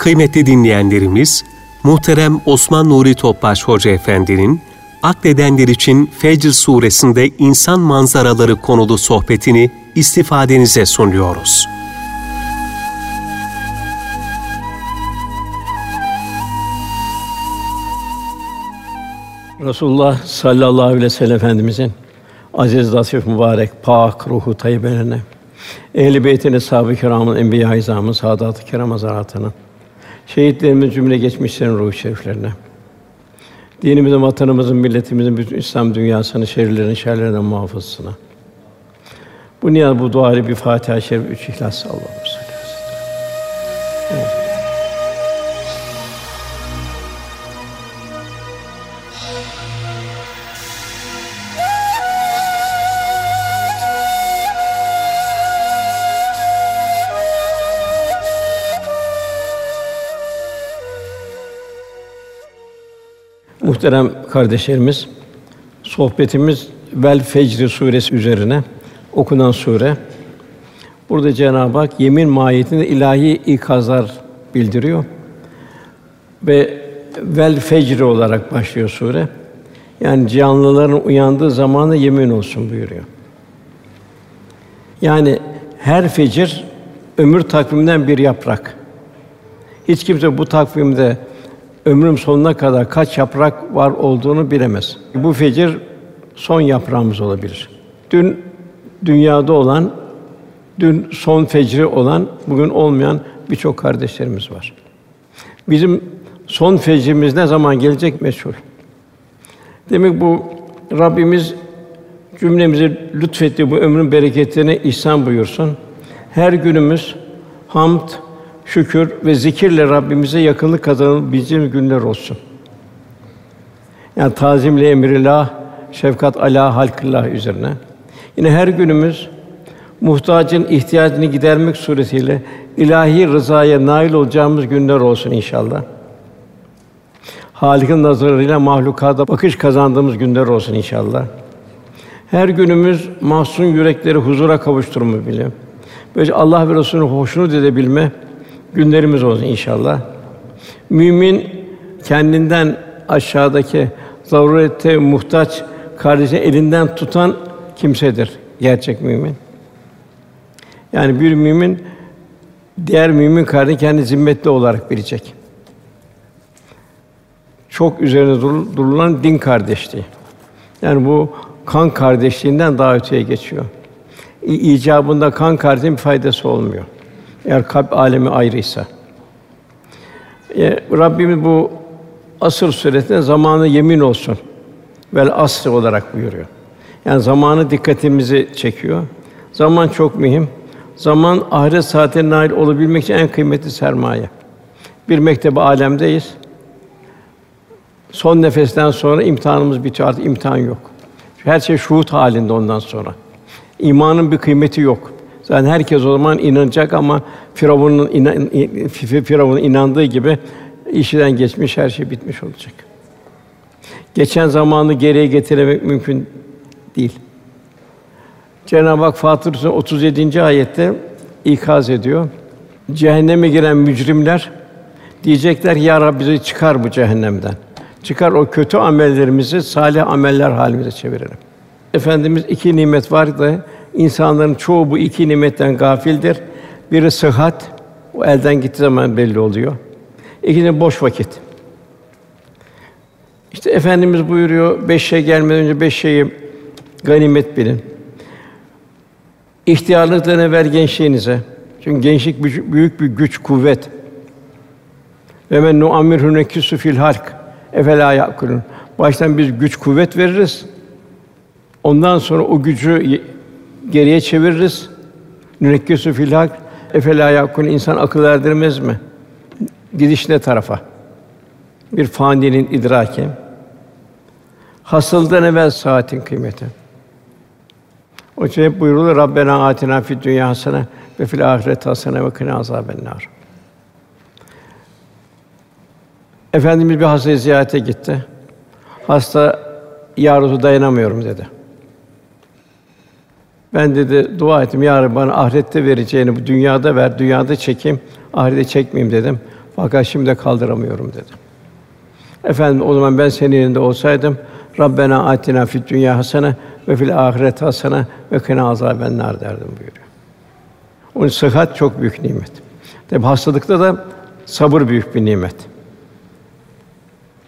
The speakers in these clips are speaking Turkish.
Kıymetli dinleyenlerimiz, muhterem Osman Nuri Topbaş Hoca Efendi'nin akledenler için Fecr suresinde insan manzaraları konulu sohbetini istifadenize sunuyoruz. Resulullah sallallahu aleyhi ve sellem Efendimizin aziz, latif, mübarek, pak ruhu tayyibelerine, ehl-i beytin, eshab-ı kiramın, enbiya-i izamın, saadat-ı kiram şehitlerimiz cümle geçmişlerin ruhu şeriflerine, dinimizin, vatanımızın, milletimizin, bütün İslam dünyasının şerlerin şerlerinden muhafızsına. Bu niyaz bu duayla bir Fatiha-i Şerif, üç İhlas Allah'ım. Muhterem kardeşlerimiz, sohbetimiz Vel Fecr suresi üzerine okunan sure. Burada Cenab-ı Hak yemin mahiyetinde ilahi ikazlar bildiriyor. Ve Vel Fecr olarak başlıyor sure. Yani canlıların uyandığı zamanı yemin olsun buyuruyor. Yani her fecir ömür takviminden bir yaprak. Hiç kimse bu takvimde ömrüm sonuna kadar kaç yaprak var olduğunu bilemez. Bu fecir son yaprağımız olabilir. Dün dünyada olan, dün son fecri olan, bugün olmayan birçok kardeşlerimiz var. Bizim son fecrimiz ne zaman gelecek meşhur. Demek bu Rabbimiz cümlemizi lütfetti bu ömrün bereketini ihsan buyursun. Her günümüz hamd, şükür ve zikirle Rabbimize yakınlık kazanabileceğimiz günler olsun. Yani tazimle emrillah, şefkat ala halkillah üzerine. Yine her günümüz muhtacın ihtiyacını gidermek suretiyle ilahi rızaya nail olacağımız günler olsun inşallah. Halik'in nazarıyla mahlukata bakış kazandığımız günler olsun inşallah. Her günümüz mahzun yürekleri huzura kavuşturma bile. Böylece Allah ve Resulü'nün hoşnut edebilme günlerimiz olsun inşallah. Mümin kendinden aşağıdaki zarurete muhtaç kardeşi elinden tutan kimsedir gerçek mümin. Yani bir mümin diğer mümin kardeşi kendi zimmetli olarak bilecek. Çok üzerine durulan din kardeşliği. Yani bu kan kardeşliğinden daha öteye geçiyor. İcabında kan kardeşliğin faydası olmuyor. Eğer kalp alemi ayrıysa. E, Rabbimiz bu asır suretinde zamanı yemin olsun. Vel asr olarak buyuruyor. Yani zamanı dikkatimizi çekiyor. Zaman çok mühim. Zaman ahiret saatine nail olabilmek için en kıymetli sermaye. Bir mektebe alemdeyiz. Son nefesten sonra imtihanımız bitiyor. Artık imtihan yok. Her şey şuhut halinde ondan sonra. İmanın bir kıymeti yok. Zaten herkes o zaman inanacak ama Firavun'un inan, Firavun'un inandığı gibi işiden geçmiş, her şey bitmiş olacak. Geçen zamanı geriye getiremek mümkün değil. Cenab-ı Hak Fatır Suresi 37. ayette ikaz ediyor. Cehenneme giren mücrimler diyecekler ya Rabbi bizi çıkar bu cehennemden. Çıkar o kötü amellerimizi salih ameller halimize çevirelim. Efendimiz iki nimet var da insanların çoğu bu iki nimetten gafildir. Biri sıhhat, o elden gittiği zaman belli oluyor. İkincisi boş vakit. İşte efendimiz buyuruyor beş şey gelmeden önce beş şeyi ganimet bilin. İhtiyarlıktan evvel gençliğinize. Çünkü gençlik büyük bir güç, kuvvet. Ve men nu'ammirhu nekisu fil halk. Efela yakulun. Baştan biz güç kuvvet veririz. Ondan sonra o gücü geriye çeviririz. Nürekkisu fil halk. Efela yakun insan akıl erdirmez mi? Gidiş ne tarafa? Bir faninin idraki. Hasıldan evvel saatin kıymeti. O için hep buyurulur Rabbena atina fid dünya hasene ve fil ahiret hasene ve kina azabennar. Efendimiz bir hastayı ziyarete gitti. Hasta ya dayanamıyorum dedi. Ben dedi dua ettim ya Rabbi bana ahirette vereceğini bu dünyada ver, dünyada çekeyim, ahirette çekmeyeyim dedim. Fakat şimdi kaldıramıyorum dedi. Efendim o zaman ben senin yerinde olsaydım Rabbena atina fid dünya hasene ve fil ahiret hasene ve kina azaben nar derdim buyuruyor. Onun sıhhat çok büyük nimet. Tabi hastalıkta da sabır büyük bir nimet.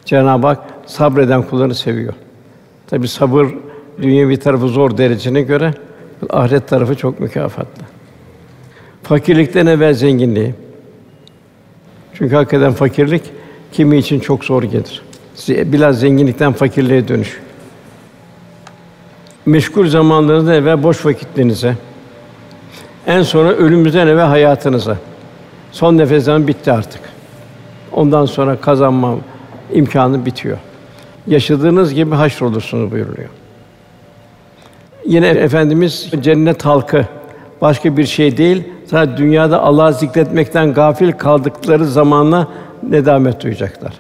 Cenab-ı Hak sabreden kullarını seviyor. Tabi sabır dünya bir tarafı zor derecesine göre ahiret tarafı çok mükafatlı. Fakirlikten evvel zenginliği. Çünkü hakikaten fakirlik kimi için çok zor gelir. Biraz zenginlikten fakirliğe dönüş. Meşgul zamanlarınızda evvel boş vakitlerinize, en sonra ölümümüzden evvel hayatınıza. Son nefes zaman bitti artık. Ondan sonra kazanma imkanı bitiyor. Yaşadığınız gibi haşrolursunuz buyuruluyor. Yine efendimiz cennet halkı başka bir şey değil. Sadece dünyada Allah'ı zikretmekten gafil kaldıkları zamanla nedamet duyacaklar.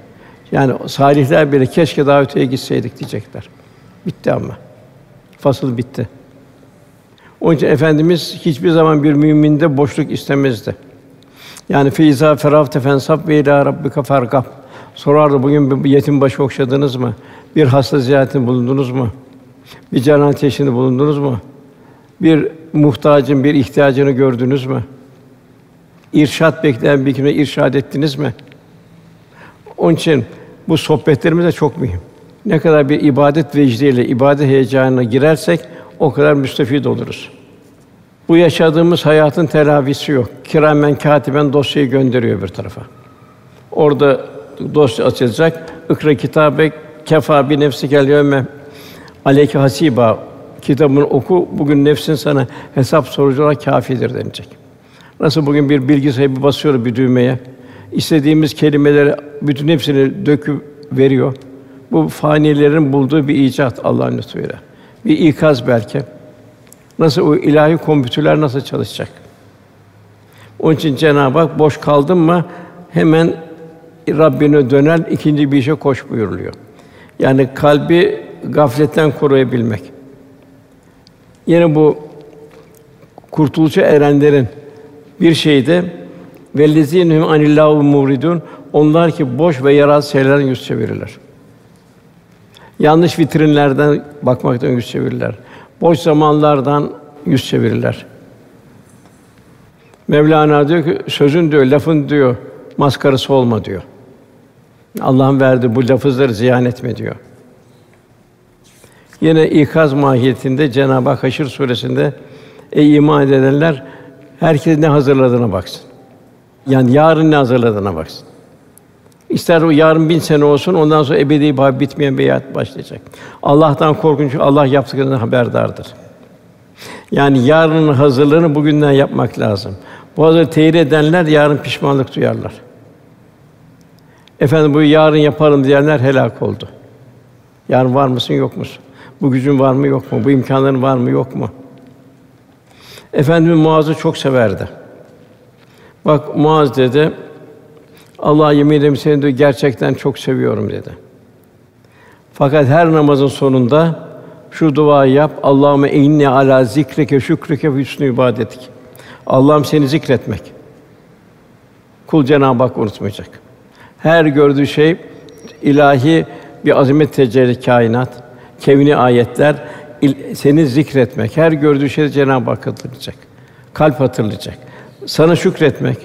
Yani salihler bile keşke daha gitseydik diyecekler. Bitti ama. Fasıl bitti. Onun için efendimiz hiçbir zaman bir müminde boşluk istemezdi. Yani feiza ferafte fensab ve ila rabbika fargab. Sorardı bugün bir yetim başı okşadınız mı? Bir hasta ziyaretinde bulundunuz mu? Bir cenazet eşinde bulundunuz mu? Bir muhtacın bir ihtiyacını gördünüz mü? İrşad bekleyen bir kimse irşad ettiniz mi? Onun için bu sohbetlerimiz de çok mühim. Ne kadar bir ibadet vecdiyle, ibadet heyecanına girersek o kadar müstefid oluruz. Bu yaşadığımız hayatın telafisi yok. Kiramen katiben dosyayı gönderiyor bir tarafa. Orada dosya açılacak. İkra kitabe kefa bi nefsi gel yevme aleyke hasiba kitabını oku. Bugün nefsin sana hesap sorucu olarak kâfidir denilecek. Nasıl bugün bir bilgisayarı bir basıyor bir düğmeye. istediğimiz kelimeleri bütün hepsini döküp veriyor. Bu fanilerin bulduğu bir icat Allah'ın lütfuyla. Bir ikaz belki. Nasıl o ilahi kompütürler nasıl çalışacak? Onun için Cenab-ı Hak boş kaldın mı hemen Rabbine döner, ikinci bir işe koş buyuruluyor. Yani kalbi gafletten koruyabilmek. Yine bu kurtuluşa erenlerin bir şeyde vellezinhum anillahu muridun onlar ki boş ve yararsız şeylerden yüz çevirirler. Yanlış vitrinlerden bakmaktan yüz çevirirler. Boş zamanlardan yüz çevirirler. Mevlana diyor ki sözün diyor, lafın diyor maskarası olma diyor. Allah'ın verdiği bu lafızları ziyan etme diyor. Yine ikaz mahiyetinde Cenab-ı Hak Haşr suresinde ey iman edenler herkes ne hazırladığına baksın. Yani yarın ne hazırladığına baksın. İster o yarın bin sene olsun, ondan sonra ebedi bir bitmeyen bir hayat başlayacak. Allah'tan korkun çünkü Allah yaptıklarından haberdardır. Yani yarının hazırlığını bugünden yapmak lazım. Bu hazır teyir edenler yarın pişmanlık duyarlar. Efendim bu yarın yaparım diyenler helak oldu. Yarın var mısın yok musun? Bu gücün var mı yok mu? Bu imkanların var mı yok mu? Efendimiz Muaz'ı çok severdi. Bak Muaz dedi, Allah yemin ederim seni diyor, gerçekten çok seviyorum dedi. Fakat her namazın sonunda şu duayı yap. Allahümme inni ala zikrike şükrike ve hüsnü ibadetik. Allah'ım seni zikretmek. Kul Cenab-ı Hak unutmayacak. Her gördüğü şey ilahi bir azamet tecelli kainat, kevni ayetler seni zikretmek. Her gördüğü şey Cenab-ı Hak hatırlayacak. Kalp hatırlayacak. Sana şükretmek.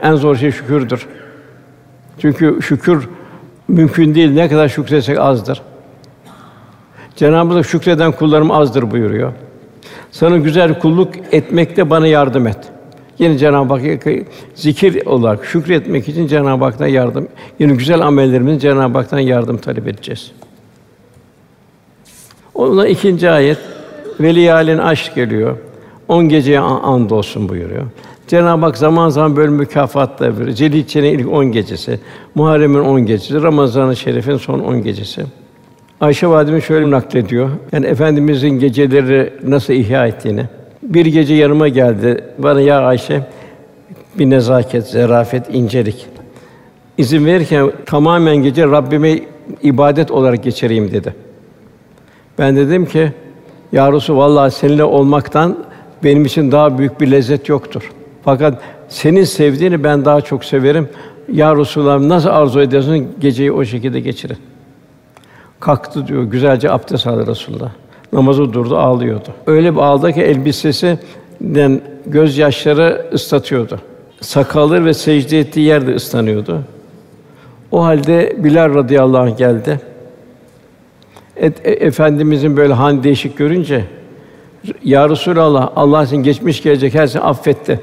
En zor şey şükürdür. Çünkü şükür mümkün değil. Ne kadar şükretsek azdır. Cenab-ı Hak şükreden kullarım azdır buyuruyor. Sana güzel kulluk etmekte bana yardım et. Yine Cenab-ı Hak zikir olarak şükretmek için Cenab-ı Hak'tan yardım. Yine güzel amellerimizi Cenab-ı Hak'tan yardım talep edeceğiz. Ondan ikinci ayet Veliyalin aşk geliyor. On geceye and olsun buyuruyor. Cenab-ı Hak zaman zaman böyle mükafatlar veriyor. Zilhicce'nin ilk on gecesi, Muharrem'in on gecesi, Ramazan-ı Şerif'in son on gecesi. Ayşe validemiz şöyle naklediyor. Yani efendimizin geceleri nasıl ihya ettiğini. Bir gece yanıma geldi. Bana ya Ayşe bir nezaket, zarafet, incelik. İzin verirken tamamen gece Rabbime ibadet olarak geçireyim dedi. Ben dedim ki ya Resul vallahi seninle olmaktan benim için daha büyük bir lezzet yoktur. Fakat senin sevdiğini ben daha çok severim. Ya Resulallah nasıl arzu ediyorsun geceyi o şekilde geçirin. Kalktı diyor, güzelce abdest aldı Resulullah. Namazı durdu, ağlıyordu. Öyle bir ağladı ki elbisesinden gözyaşları ıslatıyordu. Sakalı ve secde ettiği yerde ıslanıyordu. O halde Bilal radıyallahu anh geldi. Et, e, Efendimizin böyle han değişik görünce Ya Resulallah Allah için geçmiş gelecek her şeyi affetti.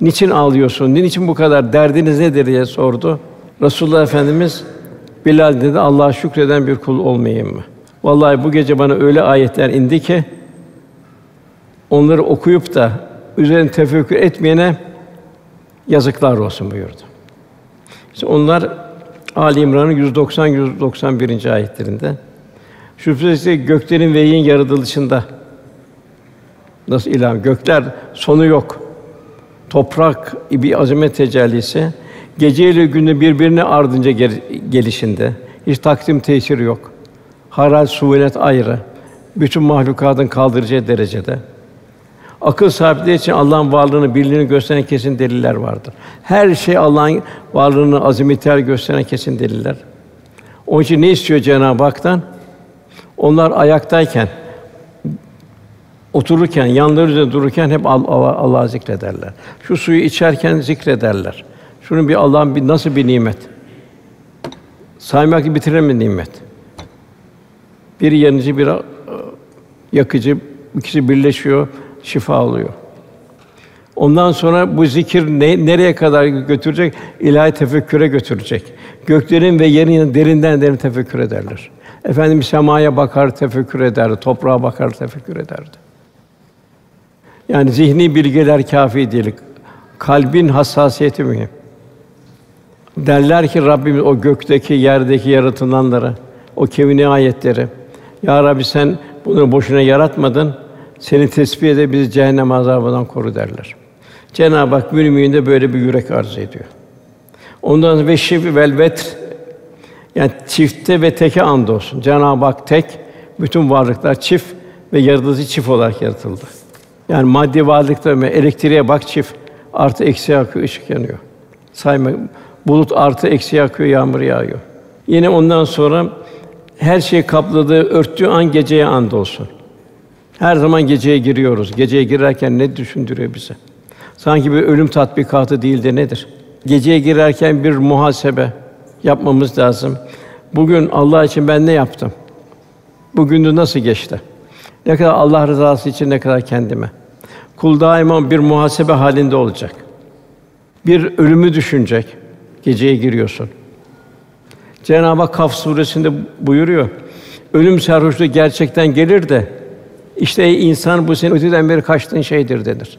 Niçin ağlıyorsun? Niçin bu kadar derdiniz nedir diye sordu. Resulullah Efendimiz Bilal dedi Allah'a şükreden bir kul olmayayım mı? Vallahi bu gece bana öyle ayetler indi ki onları okuyup da üzerine tefekkür etmeyene yazıklar olsun buyurdu. İşte onlar Ali İmran'ın 190 191. ayetlerinde şüphesiz göklerin ve yerin yaratılışında nasıl ilah gökler sonu yok. Toprak bir azamet tecellisi. Gece ile günü birbirine ardınca gelişinde hiç takdim tesiri yok. Haral suvenet ayrı. Bütün mahlukatın kaldıracağı derecede. Akıl sahipleri için Allah'ın varlığını, birliğini gösteren kesin deliller vardır. Her şey Allah'ın varlığını, azametini gösteren kesin deliller. Onun için ne istiyor Cenab-ı Hak'tan? Onlar ayaktayken, otururken, yanları üzerinde dururken hep Allah'ı Allah zikrederler. Şu suyu içerken zikrederler. Şunun bir Allah'ın bir nasıl bir nimet. Saymakla bitiremem nimet. Bir yanıcı, bir yakıcı, ikisi birleşiyor, şifa oluyor. Ondan sonra bu zikir ne, nereye kadar götürecek? İlahi tefekküre götürecek. Göklerin ve yerin derinden derin tefekkür ederler. Efendim semaya bakar, tefekkür ederdi. Toprağa bakar, tefekkür ederdi. Yani zihni bilgiler kâfi değil. Kalbin hassasiyeti mühim. Derler ki Rabbimiz o gökteki, yerdeki yaratılanları, o kevni ayetleri. Ya Rabbi sen bunu boşuna yaratmadın. Seni tesbih ede bizi cehennem azabından koru derler. Cenab-ı Hak müminde böyle bir yürek arz ediyor. Ondan sonra ve şifi velvet yani çifte ve teke andolsun. Cenab-ı Hak tek, bütün varlıklar çift ve yaratıcı çift olarak yaratıldı. Yani maddi varlıkta mı elektriğe bak çift artı eksi akıyor, ışık yanıyor. Sayma bulut artı eksi akıyor, yağmur yağıyor. Yine ondan sonra her şeyi kapladığı, örttüğü an geceye and olsun. Her zaman geceye giriyoruz. Geceye girerken ne düşündürüyor bize? Sanki bir ölüm tatbikatı değil de nedir? Geceye girerken bir muhasebe yapmamız lazım. Bugün Allah için ben ne yaptım? Bugünü nasıl geçti? Ne kadar Allah rızası için ne kadar kendime. Kul daima bir muhasebe halinde olacak. Bir ölümü düşünecek. Geceye giriyorsun. Cenab-ı Hak Kaf suresinde buyuruyor. Ölüm sarhoşluğu gerçekten gelir de işte insan bu senin öteden beri kaçtığın şeydir denir.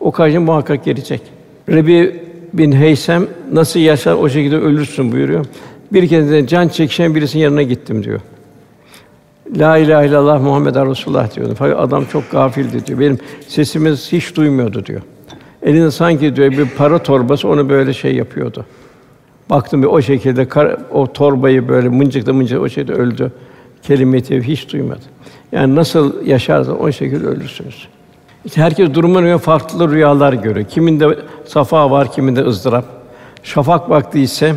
O kaçın muhakkak gelecek. Rebi bin Heysem nasıl yaşar o şekilde ölürsün buyuruyor. Bir kez de can çekişen birisinin yanına gittim diyor. La ilahe illallah Muhammed Resulullah diyordu. Fakat adam çok gafildi diyor. Benim sesimiz hiç duymuyordu diyor. Elinde sanki diyor bir para torbası onu böyle şey yapıyordu. Baktım bir o şekilde kar, o torbayı böyle mıncıkla mıncıkla o şekilde öldü. Kelime-i hiç duymadı. Yani nasıl yaşarsa o şekilde ölürsünüz. Herkes durumuna göre farklı rüyalar görüyor. Kiminde safa var, kiminde ızdırap. Şafak vakti ise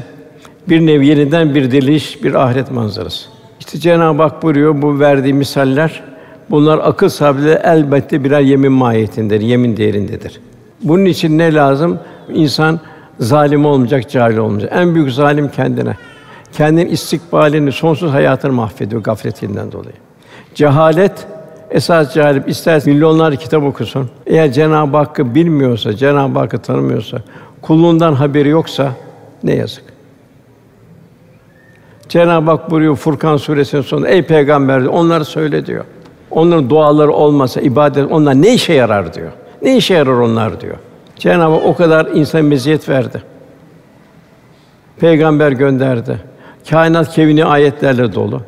bir nevi yeniden bir diriliş, bir ahiret manzarası. İşte Cenab-ı Hak buyuruyor bu verdiği misaller bunlar akıl sahibi elbette birer yemin mahiyetindedir, yemin değerindedir. Bunun için ne lazım? İnsan zalim olmayacak, cahil olmayacak. En büyük zalim kendine. Kendinin istikbalini, sonsuz hayatını mahvediyor gafletinden dolayı. Cehalet esas cehalet ister milyonlar kitap okusun. Eğer Cenab-ı Hakk'ı bilmiyorsa, Cenab-ı Hakk'ı tanımıyorsa, kulluğundan haberi yoksa ne yazık. Cenab-ı Hak buyuruyor Furkan suresinin sonunda ey peygamber onları söyle diyor. Onların duaları olmasa ibadet onlar ne işe yarar diyor. Ne işe yarar onlar diyor. Cenab-ı Hak o kadar insan meziyet verdi. Peygamber gönderdi. Kainat kevni ayetlerle dolu.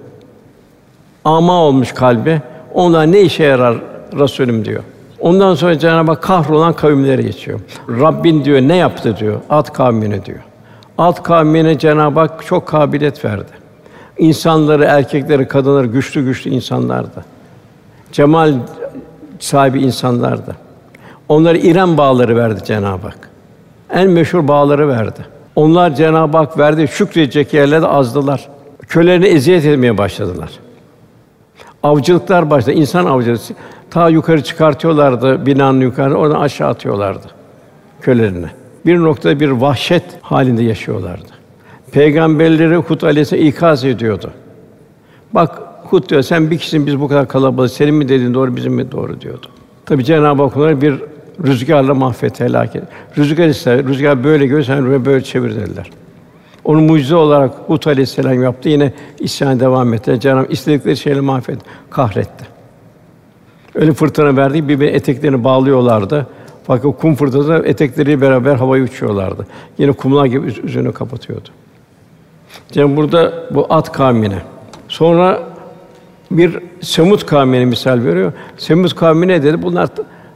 Ama olmuş kalbi. Onlar ne işe yarar Resulüm diyor. Ondan sonra Cenab-ı Hak kahrolan kavimlere geçiyor. Rabbin diyor ne yaptı diyor. At kavmine diyor. At kavmine Cenab-ı Hak çok kabiliyet verdi. İnsanları, erkekleri, kadınları güçlü güçlü insanlardı. Cemal sahibi insanlardı. Onlara İrem bağları verdi Cenab-ı Hak. en meşhur bağları verdi. Onlar Cenab-ı Hak verdi şükredecek yerlerde azdılar. Kölelerini eziyet etmeye başladılar. Avcılıklar başladı. İnsan avcılığı. Ta yukarı çıkartıyorlardı binanın yukarı, oradan aşağı atıyorlardı kölelerini. Bir noktada bir vahşet halinde yaşıyorlardı. Peygamberleri Hud Aleyhisselam ikaz ediyordu. Bak Hud diyor, sen bir kişisin, biz bu kadar kalabalık, senin mi dediğin doğru, bizim mi doğru diyordu. Tabi Cenab-ı Hak onları bir rüzgarla mahvet, helak et. Rüzgar ister, rüzgar böyle gör, sen böyle çevir dediler. Onu mucize olarak Hud Aleyhisselam yaptı. Yine isyan devam etti. Cenab-ı istedikleri şeyle mahvet, kahretti. Öyle fırtına verdi, bir eteklerini bağlıyorlardı. Fakat kum fırtınası etekleriyle beraber havaya uçuyorlardı. Yine kumlar gibi üz- üzerine kapatıyordu. Cenab-ı burada bu at kavmine. Sonra bir Semut kavmine misal veriyor. Semut kavmi ne dedi? Bunlar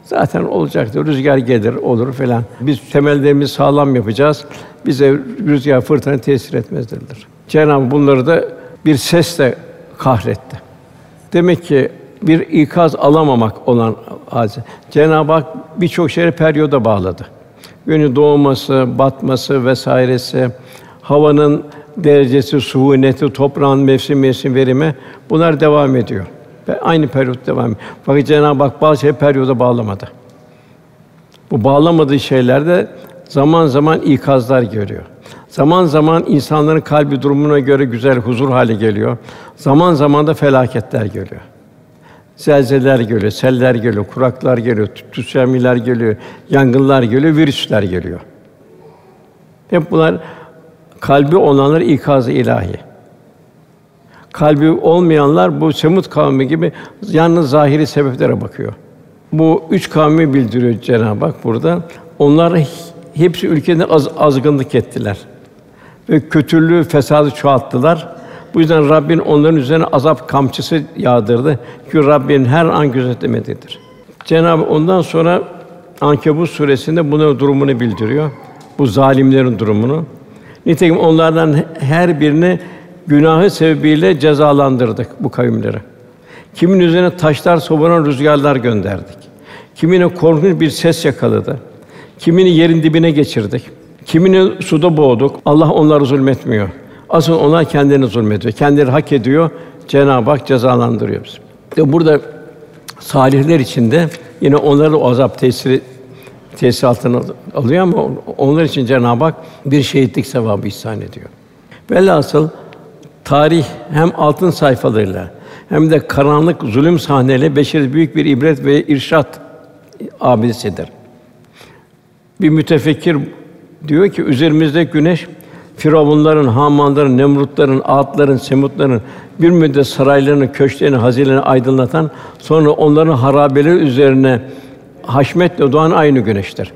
zaten olacaktır. Rüzgar gelir, olur falan. Biz temellerimizi sağlam yapacağız. Bize rüzgar, fırtına tesir etmez dediler. Cenab-ı bunları da bir sesle kahretti. Demek ki bir ikaz alamamak olan hadise. Cenab-ı Hak birçok şeyleri periyoda bağladı. Günün doğması, batması vesairesi, havanın derecesi, suhuneti, toprağın mevsim mevsim verimi bunlar devam ediyor. Ve aynı periyot devam ediyor. Fakat Cenab-ı Hak bazı şeyleri periyoda bağlamadı. Bu bağlamadığı şeylerde zaman zaman ikazlar görüyor. Zaman zaman insanların kalbi durumuna göre güzel huzur hali geliyor. Zaman zaman da felaketler geliyor. Zelzeler geliyor, seller geliyor, kuraklar geliyor, tsunami'ler geliyor, yangınlar geliyor, virüsler geliyor. Hep bunlar kalbi olanlar ikaz-ı ilahi. Kalbi olmayanlar bu Semut kavmi gibi yalnız zahiri sebeplere bakıyor. Bu üç kavmi bildiriyor Cenab-ı Hak burada. Onlar hepsi ülkede az, azgınlık ettiler. Ve kötülüğü, fesadı çoğalttılar. Bu yüzden Rabbin onların üzerine azap kamçısı yağdırdı. Çünkü Rabbin her an gözetlemedidir. Cenab-ı ondan sonra Ankebut suresinde bunun durumunu bildiriyor. Bu zalimlerin durumunu. Nitekim onlardan her birini günahı sebebiyle cezalandırdık bu kavimleri. Kimin üzerine taşlar savuran rüzgarlar gönderdik. Kimine korkunç bir ses yakaladı. Kimini yerin dibine geçirdik. Kimini suda boğduk. Allah onları zulmetmiyor. Asıl onlar kendilerini zulmediyor. Kendileri hak ediyor. Cenab-ı Hak cezalandırıyor bizi. İşte burada salihler içinde yine onlara da o azap tesiri tesir altına alıyor ama onlar için Cenab-ı Hak bir şehitlik sevabı ihsan ediyor. Velhasıl tarih hem altın sayfalarıyla hem de karanlık zulüm sahneleri beşeri büyük bir ibret ve irşat abidesidir. Bir mütefekkir diyor ki üzerimizde güneş Firavunların, Hamanların, Nemrutların, Ağatların, Semutların bir müddet saraylarını, köşklerini, hazinelerini aydınlatan, sonra onların harabeleri üzerine haşmetle doğan aynı güneştir.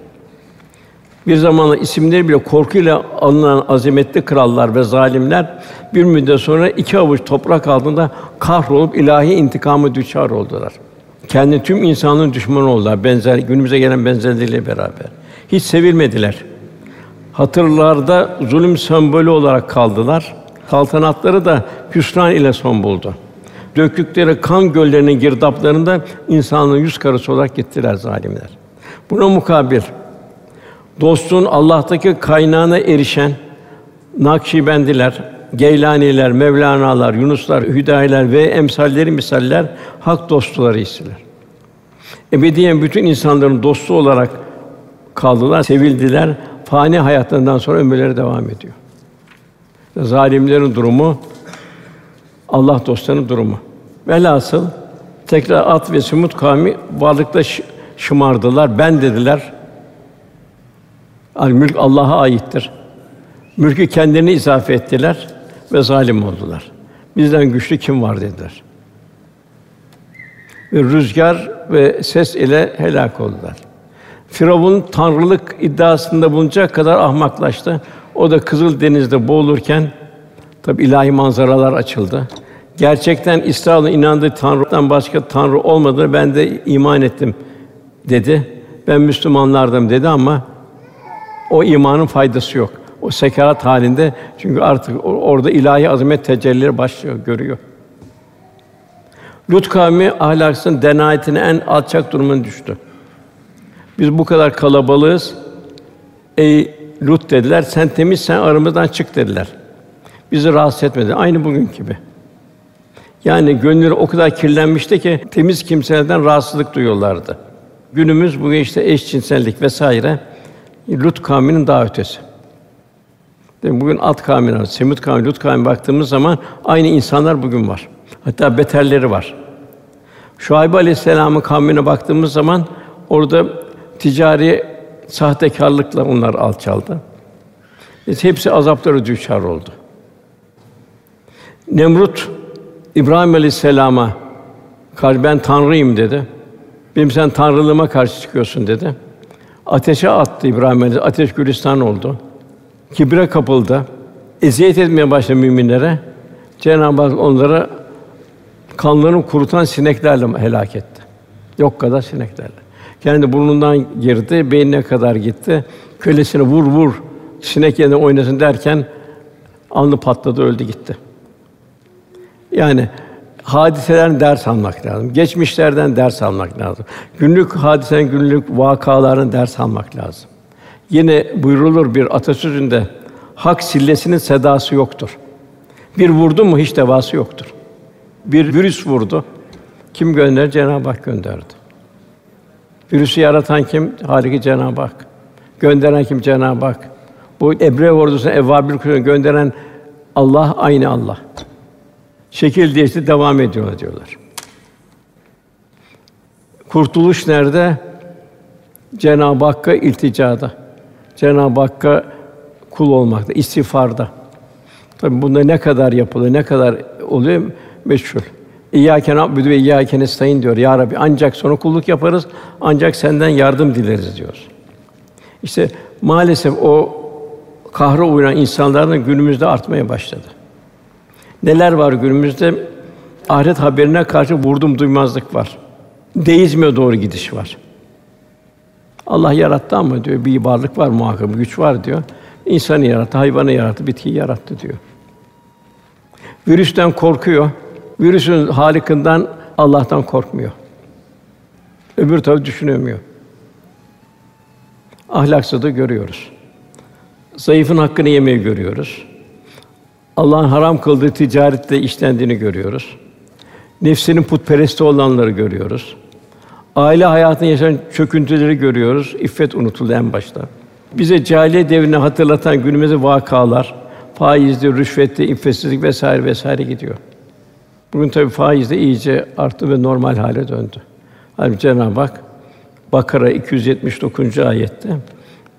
Bir zamanlar isimleri bile korkuyla alınan azametli krallar ve zalimler bir müddet sonra iki avuç toprak altında kahrolup ilahi intikamı düçar oldular. Kendi tüm insanlığın düşmanı oldular. Benzer günümüze gelen benzerleriyle beraber. Hiç sevilmediler. Hatırlarda zulüm sembolü olarak kaldılar. Saltanatları da hüsran ile son buldu. Döktükleri kan göllerinin girdaplarında insanlığın yüz karası olarak gittiler zalimler. Buna mukabil dostun Allah'taki kaynağına erişen Nakşibendiler, Geylaniler, Mevlana'lar, Yunuslar, Hüdayiler ve emsalleri misaller hak dostları istiler. Ebediyen bütün insanların dostu olarak kaldılar, sevildiler. Fani hayatlarından sonra ömürleri devam ediyor. Zalimlerin durumu Allah dostlarının durumu. Velhasıl tekrar At ve Semut kavmi varlıkta şımardılar. Ben dediler. Al mülk Allah'a aittir. Mülkü kendilerine izafe ettiler ve zalim oldular. Bizden güçlü kim var dediler. Ve rüzgar ve ses ile helak oldular. Firavun tanrılık iddiasında bulunacak kadar ahmaklaştı. O da Kızıl Deniz'de boğulurken tabi ilahi manzaralar açıldı. Gerçekten İsrail'in inandığı Tanrı'dan başka Tanrı olmadığını ben de iman ettim dedi. Ben Müslümanlardım dedi ama o imanın faydası yok. O sekarat halinde çünkü artık orada ilahi azamet tecellileri başlıyor, görüyor. Lut kavmi ahlaksın denayetine en alçak durumuna düştü. Biz bu kadar kalabalığız. Ey Lut dediler, sen temizsen aramızdan çık dediler. Bizi rahatsız etmedi. Aynı bugün gibi. Yani gönülleri o kadar kirlenmişti ki temiz kimselerden rahatsızlık duyuyorlardı. Günümüz bugün işte eşcinsellik vesaire Lut kavminin daha ötesi. Değil Bugün At kavmine, Semut kavmi, Lut kavmine baktığımız zaman aynı insanlar bugün var. Hatta beterleri var. Şuayb Aleyhisselam'ın kavmine baktığımız zaman orada ticari sahtekarlıkla onlar alçaldı. İşte hepsi azapları düçar oldu. Nemrut İbrahim Aleyhisselam'a ben tanrıyım dedi. Benim sen tanrılığıma karşı çıkıyorsun dedi. Ateşe attı İbrahim Aleyhisselam. Ateş gülistan oldu. Kibre kapıldı. Eziyet etmeye başladı müminlere. Cenab-ı Hak onlara kanlarını kurutan sineklerle helak etti. Yok kadar sineklerle. Kendi burnundan girdi, beynine kadar gitti. Kölesini vur vur, sinek yerine oynasın derken alnı patladı, öldü gitti. Yani hadiselerin ders almak lazım. Geçmişlerden ders almak lazım. Günlük hadiselerin, günlük vakaların ders almak lazım. Yine buyrulur bir atasözünde hak sillesinin sedası yoktur. Bir vurdu mu hiç devası yoktur. Bir virüs vurdu. Kim gönderir? Cenab-ı Hak gönderdi. Virüsü yaratan kim? Haliki Cenab-ı Hak. Gönderen kim? Cenab-ı Hak. Bu Ebre ordusuna evvabil gönderen Allah aynı Allah. Şekil değişti devam ediyor diyorlar. Kurtuluş nerede? Cenab-ı Hakk'a ilticada. Cenab-ı Hakk'a kul olmakta, istiğfarda. Tabi bunda ne kadar yapılıyor, ne kadar oluyor meşhur. İyyâke na'budu ve iyyâke nestaîn diyor. Ya Rabbi ancak sonra kulluk yaparız, ancak senden yardım dileriz diyor. İşte maalesef o kahre uğrayan insanların günümüzde artmaya başladı. Neler var günümüzde? Ahiret haberine karşı vurdum duymazlık var. Deizme doğru gidiş var. Allah yarattı ama diyor bir varlık var muhakkak, güç var diyor. İnsanı yarattı, hayvanı yarattı, bitkiyi yarattı diyor. Virüsten korkuyor. Virüsün halikinden Allah'tan korkmuyor. Öbür tarafı düşünemiyor. Ahlaksızlığı görüyoruz. Zayıfın hakkını yemeyi görüyoruz. Allah'ın haram kıldığı ticarette işlendiğini görüyoruz. Nefsinin putperesti olanları görüyoruz. Aile hayatını yaşayan çöküntüleri görüyoruz. İffet unutuldu en başta. Bize cahiliye devrini hatırlatan günümüzde vakalar, faizli, rüşvetli, iffetsizlik vesaire vesaire gidiyor. Bugün tabii faiz de iyice arttı ve normal hale döndü. Halbuki Cenab-ı Hak Bakara 279. ayette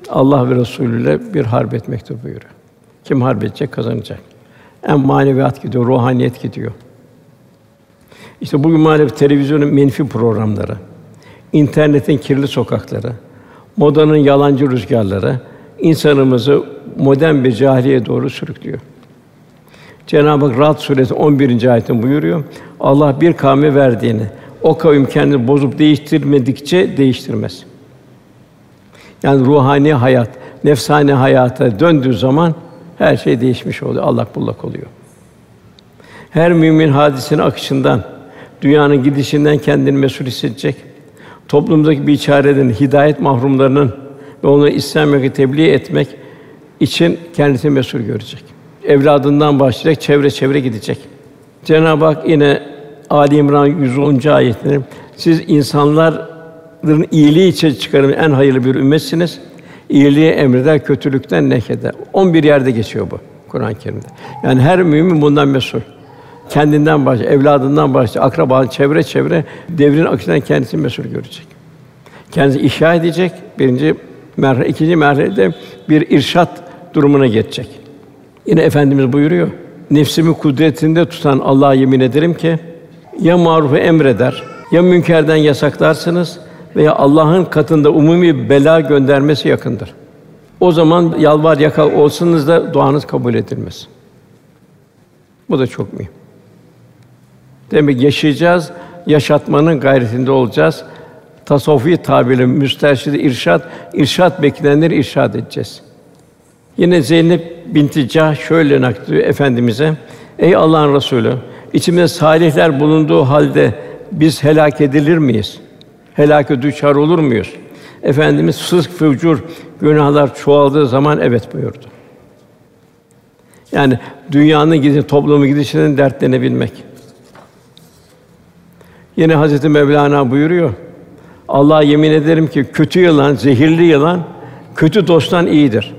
Allah ve Resulü ile bir harp etmekte buyuruyor. Kim harp edecek kazanacak. En maneviyat gidiyor, ruhaniyet gidiyor. İşte bugün maalesef televizyonun menfi programları, internetin kirli sokakları, modanın yalancı rüzgarları insanımızı modern bir cahiliye doğru sürüklüyor. Cenab-ı Hak Ra'd suresi 11. ayetinde buyuruyor. Allah bir kavme verdiğini o kavim kendini bozup değiştirmedikçe değiştirmez. Yani ruhani hayat, nefsani hayata döndüğü zaman her şey değişmiş oluyor. Allah bullak oluyor. Her mümin hadisenin akışından, dünyanın gidişinden kendini mesul hissedecek. Toplumdaki bir çareden hidayet mahrumlarının ve onları İslam'a tebliğ etmek için kendisini mesul görecek. Evladından başlayacak, çevre çevre gidecek. Cenab-ı Hak yine Ali İmran 110. ayetinde siz insanların iyiliği için çıkarın en hayırlı bir ümmetsiniz. İyiliği emreder, kötülükten nehyeder. 11 yerde geçiyor bu Kur'an-ı Kerim'de. Yani her mümin bundan mesul. Kendinden baş, evladından baş, akraba, çevre çevre devrin akışından kendisini mesul görecek. Kendisi ihya edecek. Birinci merhale, ikinci merhalede bir irşat durumuna geçecek. Yine efendimiz buyuruyor. Nefsimi kudretinde tutan Allah'a yemin ederim ki ya marufu emreder, ya münkerden yasaklarsınız veya Allah'ın katında umumi bela göndermesi yakındır. O zaman yalvar yakal olsunuz da duanız kabul edilmez. Bu da çok mühim. Demek yaşayacağız, yaşatmanın gayretinde olacağız. Tasavvufi tabirle müsterşid irşat, irşat beklenenleri irşad edeceğiz. Yine Zeynep binti Cah şöyle naklediyor efendimize: Ey Allah'ın Resulü, içimizde salihler bulunduğu halde biz helak edilir miyiz? Helâke düçar olur muyuz? Efendimiz fısk fücur günahlar çoğaldığı zaman evet buyurdu. Yani dünyanın gidişi, toplumun gidişinin dertlenebilmek. Yine Hazreti Mevlana buyuruyor. Allah'a yemin ederim ki kötü yılan, zehirli yılan kötü dosttan iyidir.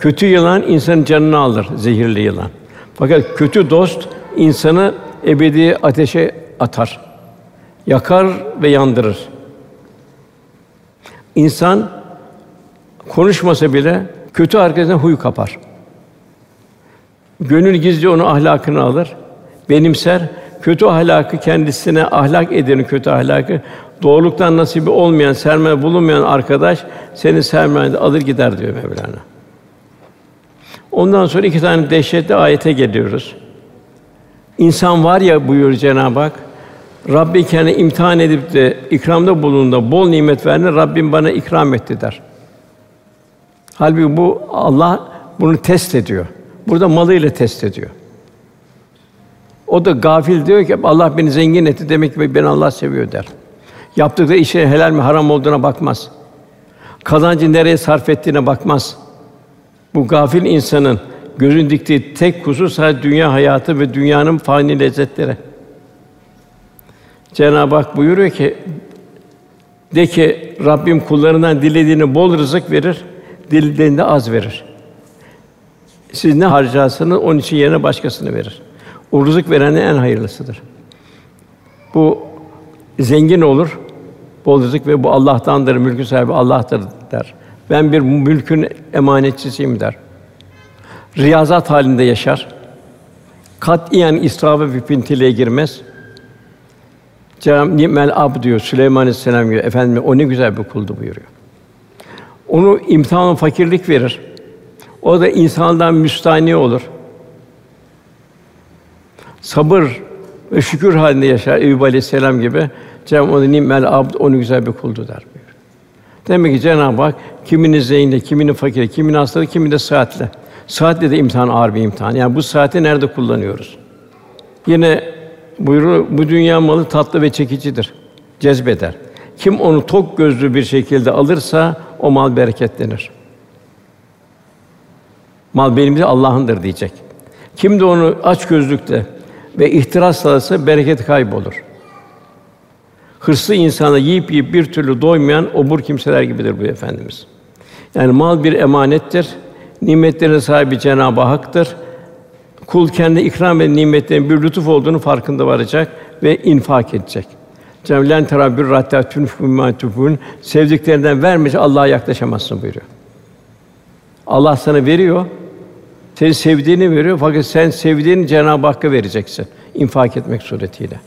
Kötü yılan insanın canını alır, zehirli yılan. Fakat kötü dost insanı ebedi ateşe atar. Yakar ve yandırır. İnsan konuşmasa bile kötü arkadaşına huy kapar. Gönül gizli onu ahlakını alır, benimser. Kötü ahlakı kendisine ahlak edeni kötü ahlakı doğruluktan nasibi olmayan, sermaye bulunmayan arkadaş seni sermayede alır gider diyor Mevlana. Ondan sonra iki tane dehşetli ayete geliyoruz. İnsan var ya buyuruyor Cenab-ı Hak. Rabbi kendi imtihan edip de ikramda bulunduğunda bol nimet verdi. Rabbim bana ikram etti der. Halbuki bu Allah bunu test ediyor. Burada malıyla test ediyor. O da gafil diyor ki Allah beni zengin etti demek ki beni Allah seviyor der. Yaptıkları işe helal mi haram olduğuna bakmaz. Kazancı nereye sarf ettiğine bakmaz. Bu gafil insanın gözün diktiği tek husus sadece dünya hayatı ve dünyanın fani lezzetleri. Cenab-ı Hak buyuruyor ki de ki Rabbim kullarından dilediğini bol rızık verir, dilediğinde az verir. Siz ne harcarsınız onun için yerine başkasını verir. O rızık verenin en hayırlısıdır. Bu zengin olur, bol rızık ve bu Allah'tandır, mülkü sahibi Allah'tır der. Ben bir mülkün emanetçisiyim der. Riyazat halinde yaşar. Katiyen israfa ve pintiliğe girmez. Cenab-ı Nimel ab diyor Süleyman Aleyhisselam gibi efendim o ne güzel bir kuldu buyuruyor. Onu imtihan fakirlik verir. O da insandan müstahni olur. Sabır ve şükür halinde yaşar Eyüp Aleyhisselam gibi. Cenab-ı Hak nimel abd onu güzel bir kuldu der buyuruyor. Demek ki Cenab-ı Hak kimini zengin, kimini fakir, kimini hastalık, kimini de sıhhatli. Sıhhatle de imtihan ağır bir imtihan. Yani bu saati nerede kullanıyoruz? Yine buyuruyor, bu dünya malı tatlı ve çekicidir. Cezbeder. Kim onu tok gözlü bir şekilde alırsa o mal bereketlenir. Mal benim de Allah'ındır diyecek. Kim de onu aç gözlükte ve ihtiras alırsa bereket kaybolur. Hırslı insana yiyip yiyip bir türlü doymayan obur kimseler gibidir bu efendimiz. Yani mal bir emanettir. Nimetlerin sahibi Cenab-ı Hak'tır. Kul kendi ikram ve nimetlerin bir lütuf olduğunu farkında varacak ve infak edecek. Hak terabbür hatta tunfû sevdiklerinden vermeyince Allah'a yaklaşamazsın buyuruyor. Allah sana veriyor. Seni sevdiğini veriyor fakat sen sevdiğini Cenab-ı Hakk'a vereceksin infak etmek suretiyle.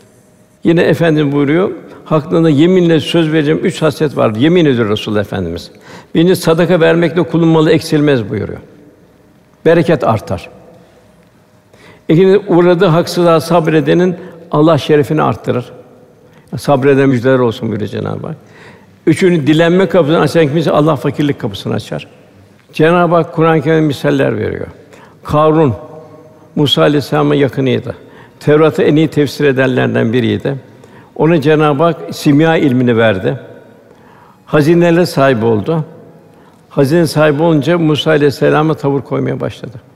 Yine efendim buyuruyor, hakkında yeminle söz vereceğim üç hasret var. Yemin ediyor Resul Efendimiz. Birinci sadaka vermekle kulun malı eksilmez buyuruyor. Bereket artar. İkinci uğradığı haksızlığa sabredenin Allah şerefini arttırır. Sabreden müjdeler olsun buyuruyor Cenab-ı Hak. Üçüncü dilenme kapısını açan kimse Allah fakirlik kapısını açar. Cenab-ı Hak Kur'an-ı Kerim misaller veriyor. Karun Musa Aleyhisselam'a yakınıydı. Tevrat'ı en iyi tefsir edenlerden biriydi. Ona Cenab-ı Hak simya ilmini verdi. Hazineler sahibi oldu. Hazine sahibi olunca Musa Aleyhisselam'a tavır koymaya başladı.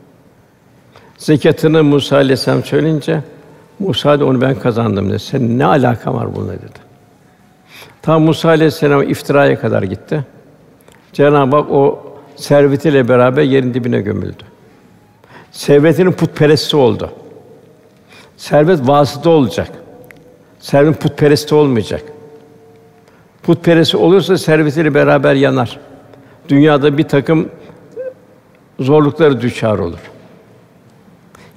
Zekatını Musa Aleyhisselam söyleyince Musa da onu ben kazandım dedi. Senin ne alakan var bununla dedi. Tam Musa Aleyhisselam iftiraya kadar gitti. Cenab-ı Hak o servetiyle beraber yerin dibine gömüldü. Servetinin putperesti oldu. Servet vasıta olacak. Servet putperesti olmayacak. Putperesti olursa servetiyle beraber yanar. Dünyada bir takım zorlukları düşar olur.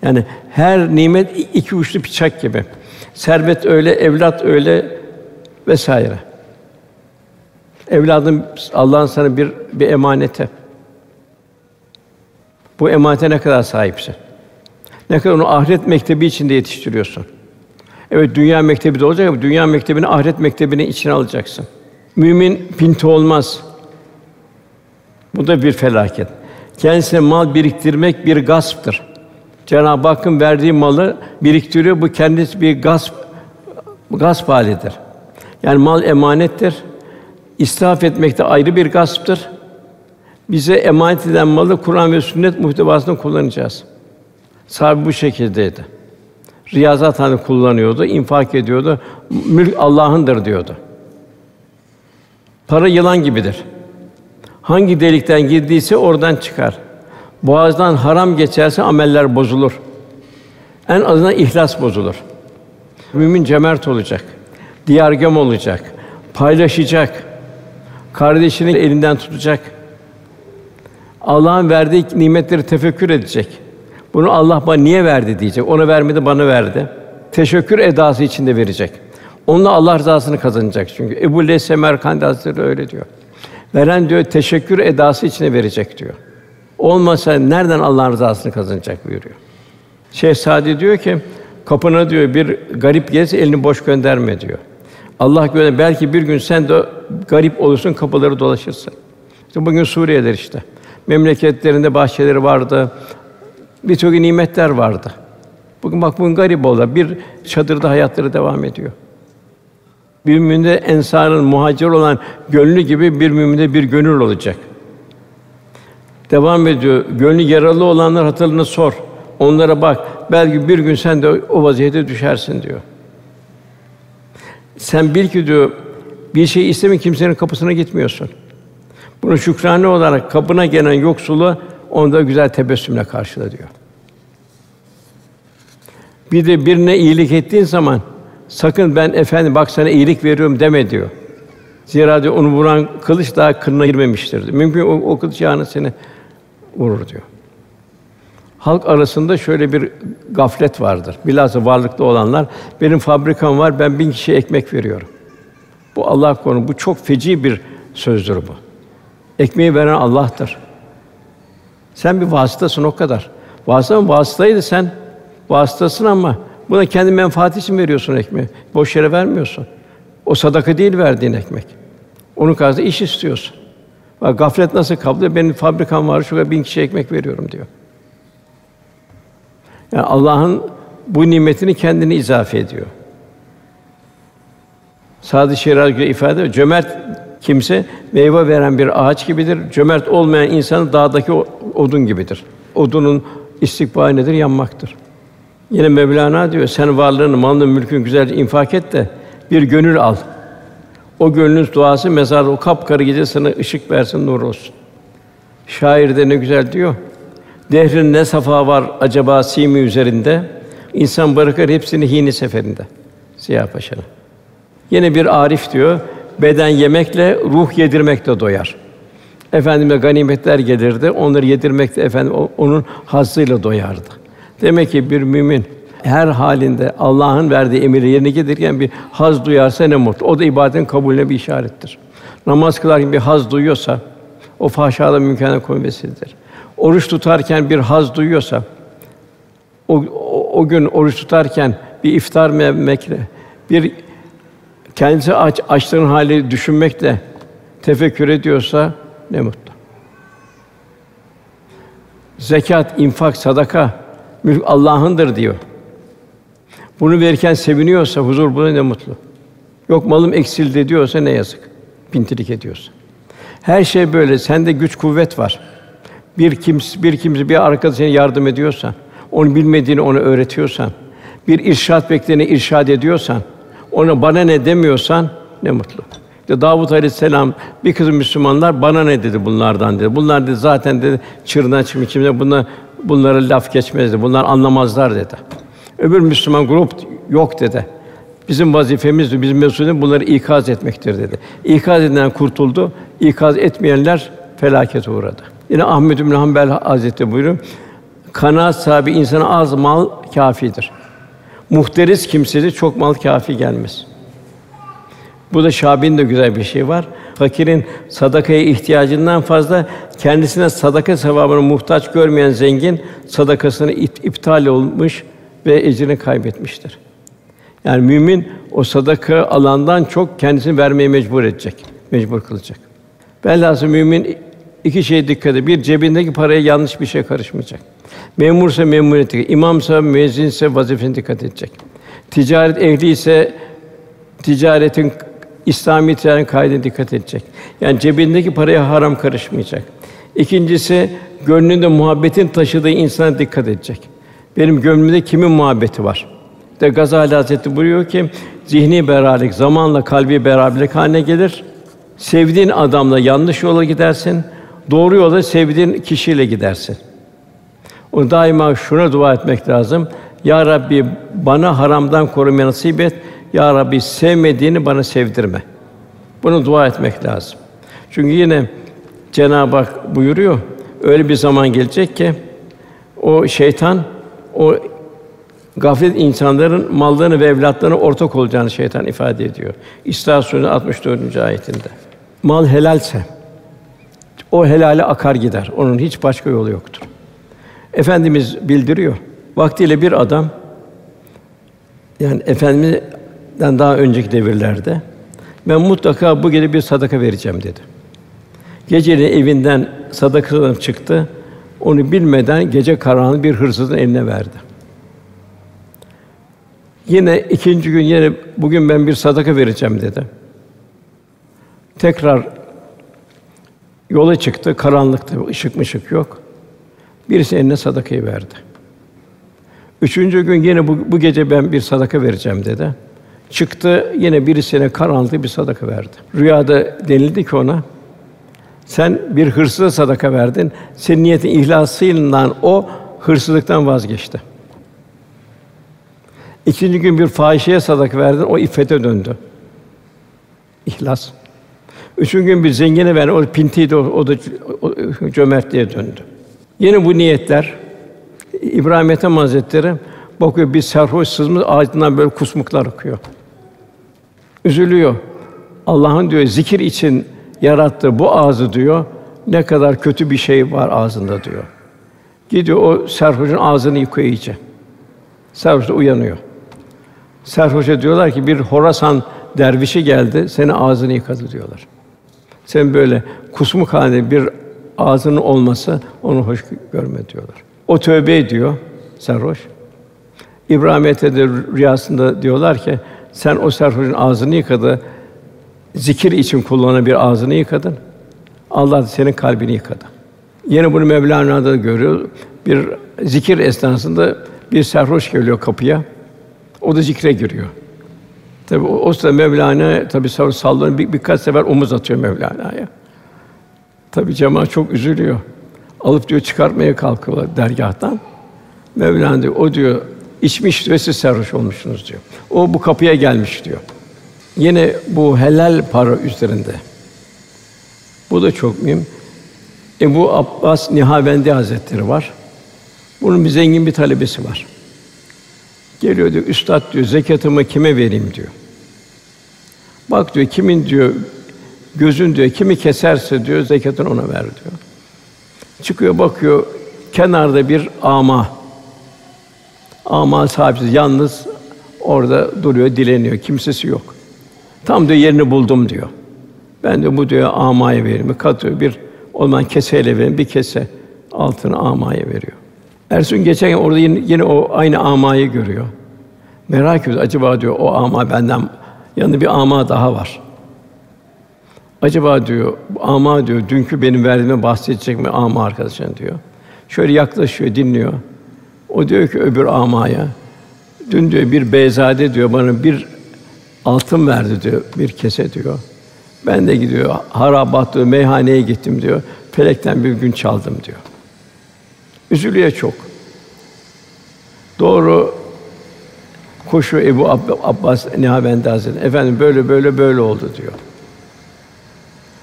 Yani her nimet iki uçlu bıçak gibi. Servet öyle, evlat öyle vesaire. Evladın Allah'ın sana bir bir emaneti. Bu emanete ne kadar sahipsin? Ne kadar onu ahiret mektebi içinde yetiştiriyorsun. Evet dünya mektebi de olacak ama dünya mektebini ahiret mektebine içine alacaksın. Mümin pinti olmaz. Bu da bir felaket. Kendisine mal biriktirmek bir gasptır. Cenab-ı Hakk'ın verdiği malı biriktiriyor. Bu kendisi bir gasp gasp halidir. Yani mal emanettir. İsraf etmek de ayrı bir gasptır. Bize emanet edilen malı Kur'an ve sünnet muhtevasında kullanacağız. Sahabe bu şekildeydi. Riyazat halinde kullanıyordu, infak ediyordu. Mülk Allah'ındır diyordu. Para yılan gibidir. Hangi delikten girdiyse oradan çıkar. Boğazdan haram geçerse ameller bozulur. En azından ihlas bozulur. Mümin cömert olacak. Diyargâm olacak. Paylaşacak. Kardeşini elinden tutacak. Allah'ın verdiği nimetleri tefekkür edecek. Bunu Allah bana niye verdi diyecek. Ona vermedi, bana verdi. Teşekkür edası içinde verecek. Onunla Allah rızasını kazanacak çünkü. Ebu Leys Semerkandi Hazretleri öyle diyor. Veren diyor teşekkür edası içine verecek diyor. Olmasa nereden Allah rızasını kazanacak buyuruyor. Şeyh Sadi diyor ki kapına diyor bir garip gez elini boş gönderme diyor. Allah göre belki bir gün sen de garip olursun kapıları dolaşırsın. İşte bugün Suriye'ler işte. Memleketlerinde bahçeleri vardı. Birçok nimetler vardı. Bugün bak bugün garip oldu. Bir çadırda hayatları devam ediyor. Bir müminde ensarın muhacir olan gönlü gibi bir müminde bir gönül olacak. Devam ediyor. Gönlü yaralı olanlar hatırını sor. Onlara bak. Belki bir gün sen de o vaziyete düşersin diyor. Sen bil ki diyor bir şey isteme kimsenin kapısına gitmiyorsun. Bunu şükrane olarak kapına gelen yoksulu onda güzel tebessümle karşıla diyor. Bir de birine iyilik ettiğin zaman sakın ben efendim bak sana iyilik veriyorum deme diyor. Zira diyor, onu vuran kılıç daha kınına girmemiştir. Mümkün o, o kılıç yağını seni vurur diyor. Halk arasında şöyle bir gaflet vardır. Bilhassa varlıklı olanlar, benim fabrikam var, ben bin kişiye ekmek veriyorum. Bu Allah konu, bu çok feci bir sözdür bu. Ekmeği veren Allah'tır. Sen bir vasıtasın o kadar. Vasıta vasıtaydı sen vasıtasın ama buna kendi menfaati için veriyorsun ekmeği. Boş yere vermiyorsun. O sadaka değil verdiğin ekmek. Onun karşısında iş istiyorsun. Bak gaflet nasıl kaldı? Benim fabrikam var, şuraya bin kişi ekmek veriyorum diyor. Yani Allah'ın bu nimetini kendini izafe ediyor. Sadi Şiraz ifade ediyor. Cömert kimse meyve veren bir ağaç gibidir. Cömert olmayan insan dağdaki odun gibidir. Odunun istikbali nedir? Yanmaktır. Yine Mevlana diyor, sen varlığını, malını, mülkün güzelce infak et de bir gönül al. O gönlün duası mezarda o kapkarı gece sana ışık versin, nur olsun. Şair de ne güzel diyor. Dehrin ne safa var acaba simi üzerinde? İnsan bırakır hepsini hini seferinde. Ziya Paşa'nın. Yine bir arif diyor, beden yemekle ruh yedirmekle doyar. Efendime ganimetler gelirdi, onları yedirmekte efendim onun hazzıyla doyardı. Demek ki bir mümin her halinde Allah'ın verdiği emirleri yerine getirirken bir haz duyarsa ne mutlu. O da ibadetin kabulüne bir işarettir. Namaz kılarken bir haz duyuyorsa o fahşada mümkâne koymasıdır. Oruç tutarken bir haz duyuyorsa o, o, o gün oruç tutarken bir iftar mekre, bir kendisi aç açlığın hali düşünmekle tefekkür ediyorsa ne mutlu. Zekat, infak, sadaka mülk Allah'ındır diyor. Bunu verirken seviniyorsa huzur buna ne mutlu. Yok malım eksildi diyorsa ne yazık. Pintilik ediyorsa. Her şey böyle. Sende güç kuvvet var. Bir kimse bir kimse bir arkadaşına yardım ediyorsan, onu bilmediğini ona öğretiyorsan, bir irşat bekleyeni irşad ediyorsan, ona bana ne demiyorsan ne mutlu. İşte Davud Aleyhisselam bir kızım Müslümanlar bana ne dedi bunlardan dedi. Bunlar dedi zaten dedi çıkmış kimse buna bunlara laf geçmezdi. Bunlar anlamazlar dedi. Öbür Müslüman grup yok dedi. Bizim vazifemiz, bizim mesuliyetimiz bunları ikaz etmektir dedi. İkaz edilen kurtuldu, ikaz etmeyenler felaket uğradı. Yine Ahmed bin Hanbel Hazretleri buyuruyor. Kanaat sahibi insana az mal kafidir. Muhteris kimsesi çok mal kafi gelmez. Bu da Şabi'nin de güzel bir şey var. Fakirin sadakaya ihtiyacından fazla kendisine sadaka sevabını muhtaç görmeyen zengin sadakasını iptal olmuş ve ecrini kaybetmiştir. Yani mümin o sadaka alandan çok kendisini vermeye mecbur edecek, mecbur kılacak. Velhâsıl mümin iki şeye dikkat. Bir cebindeki paraya yanlış bir şey karışmayacak. Memursa memuriyeti, imamsa müezzinse vazifesine dikkat edecek. Ticaret ehli ise ticaretin İslami ticaret kaydına dikkat edecek. Yani cebindeki paraya haram karışmayacak. İkincisi gönlünde muhabbetin taşıdığı insana dikkat edecek. Benim gönlümde kimin muhabbeti var? De Gazali Hazretleri buyuruyor ki zihni beraberlik zamanla kalbi beraberlik haline gelir. Sevdiğin adamla yanlış yola gidersin. Doğru yola sevdiğin kişiyle gidersin. O daima şuna dua etmek lazım. Ya Rabbi bana haramdan korumayı nasip et. Ya Rabbi sevmediğini bana sevdirme. Bunu dua etmek lazım. Çünkü yine Cenab-ı Hak buyuruyor. Öyle bir zaman gelecek ki o şeytan o gaflet insanların mallarını ve evlatlarını ortak olacağını şeytan ifade ediyor. İsra Suresi 64. ayetinde. Mal helalse o helale akar gider. Onun hiç başka yolu yoktur. Efendimiz bildiriyor. Vaktiyle bir adam yani Efendimiz'den daha önceki devirlerde ben mutlaka bu gece bir sadaka vereceğim dedi. Gecenin evinden sadaka çıktı. Onu bilmeden gece karanlığı bir hırsızın eline verdi. Yine ikinci gün yine bugün ben bir sadaka vereceğim dedi. Tekrar yola çıktı, karanlıktı, ışık mışık yok. Birisi eline sadakayı verdi. Üçüncü gün yine bu, bu gece ben bir sadaka vereceğim dedi. Çıktı yine birisine karanlıkta bir sadaka verdi. Rüyada denildi ki ona sen bir hırsıza sadaka verdin. Senin niyetin ihlasıyla o hırsızlıktan vazgeçti. İkinci gün bir fahişeye sadaka verdin, o iffete döndü. İhlas. Üçüncü gün bir zengine verdin, o pintiydi, o, o da o, cömertliğe döndü. Yine bu niyetler İbrahim Ethem Hazretleri bakıyor bir sarhoş sızmış böyle kusmuklar akıyor. Üzülüyor. Allah'ın diyor zikir için yarattığı bu ağzı diyor ne kadar kötü bir şey var ağzında diyor. Gidiyor o sarhoşun ağzını yıkıyor iyice. Sarhoş da uyanıyor. Sarhoşa diyorlar ki bir Horasan dervişi geldi, seni ağzını yıkadı diyorlar. Sen böyle kusmuk halinde bir ağzının olması onu hoş görme diyorlar. O tövbe ediyor sarhoş. İbrahim Etede rüyasında diyorlar ki sen o sarhoşun ağzını yıkadı, zikir için kullanan bir ağzını yıkadın. Allah da senin kalbini yıkadı. Yine bunu Mevlana'da görüyor. Bir zikir esnasında bir sarhoş geliyor kapıya. O da zikre giriyor. Tabi o, o sırada Mevlana tabi sallanıyor bir, birkaç sefer omuz atıyor Mevlana'ya. Tabi cemaat çok üzülüyor. Alıp diyor çıkartmaya kalkıyorlar dergâhtan. Mevlana diyor, o diyor içmiş ve siz sarhoş olmuşsunuz diyor. O bu kapıya gelmiş diyor. Yine bu helal para üzerinde. Bu da çok mühim. Ebu Abbas Nihavendi Hazretleri var. Bunun bir zengin bir talebesi var. Geliyor diyor, üstad diyor, zekatımı kime vereyim diyor. Bak diyor, kimin diyor, gözün diyor, kimi keserse diyor, zekatını ona ver diyor. Çıkıyor bakıyor, kenarda bir ama. Ama sahipsiz, yalnız orada duruyor, dileniyor, kimsesi yok. Tam diyor yerini buldum diyor. Ben de bu diyor amaya vereyim. Katıyor bir olman keseyle verin, bir kese altını amaya veriyor. Ersun geçen orada yine, yine o aynı amayı görüyor. Merak ediyor. Acaba diyor o ama benden yanında bir ama daha var. Acaba diyor ama diyor dünkü benim verdiğime bahsedecek mi ama arkadaşın diyor. Şöyle yaklaşıyor, dinliyor. O diyor ki öbür amaya dün diyor bir beyzade diyor bana bir altın verdi diyor bir kese diyor. Ben de gidiyor harabat diyor meyhaneye gittim diyor. Felekten bir gün çaldım diyor. Üzülüyor çok. Doğru koşu Ebu Abbas Nihabendi Hazretleri. Efendim böyle böyle böyle oldu diyor.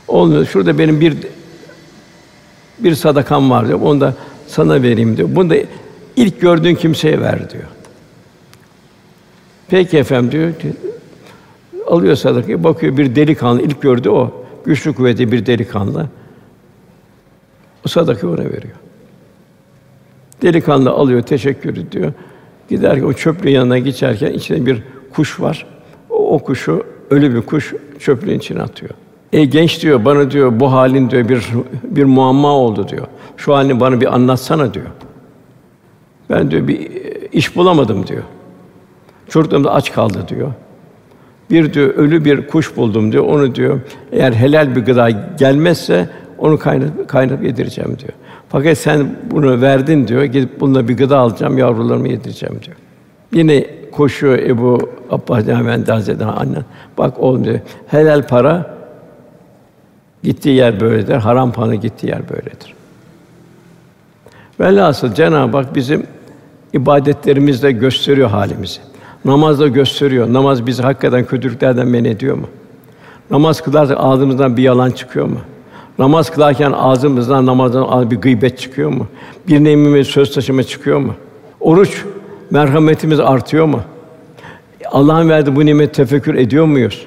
Olmuyor. Şurada benim bir bir sadakam var diyor. Onu da sana vereyim diyor. Bunu da ilk gördüğün kimseye ver diyor. Peki efendim diyor. Alıyor sadakayı, bakıyor bir delikanlı, ilk gördü o. Güçlü kuvvetli bir delikanlı. O sadakayı ona veriyor. Delikanlı alıyor, teşekkür ediyor. Gider o çöplüğün yanına geçerken içinde bir kuş var. O, o kuşu ölü bir kuş çöplüğün içine atıyor. E genç diyor, bana diyor bu halin diyor bir bir muamma oldu diyor. Şu halini bana bir anlatsana diyor. Ben diyor bir iş bulamadım diyor. Çocuklarım da aç kaldı diyor. Bir diyor ölü bir kuş buldum diyor. Onu diyor eğer helal bir gıda gelmezse onu kaynat kaynat yedireceğim diyor. Fakat sen bunu verdin diyor. Gidip bununla bir gıda alacağım, yavrularımı yedireceğim diyor. Yine koşuyor Ebu Abbas Efendi Hazretleri annen. Bak oğlum diyor. Helal para gittiği yer böyledir. Haram para gittiği yer böyledir. Velhasıl Cenab-ı Hak bizim ibadetlerimizle gösteriyor halimizi. Namazda gösteriyor. Namaz bizi hakikaten kötülüklerden men ediyor mu? Namaz kılarsak ağzımızdan bir yalan çıkıyor mu? Namaz kılarken ağzımızdan namazdan bir gıybet çıkıyor mu? Bir nemime söz taşıma çıkıyor mu? Oruç merhametimiz artıyor mu? Allah'ın verdiği bu nimet tefekkür ediyor muyuz?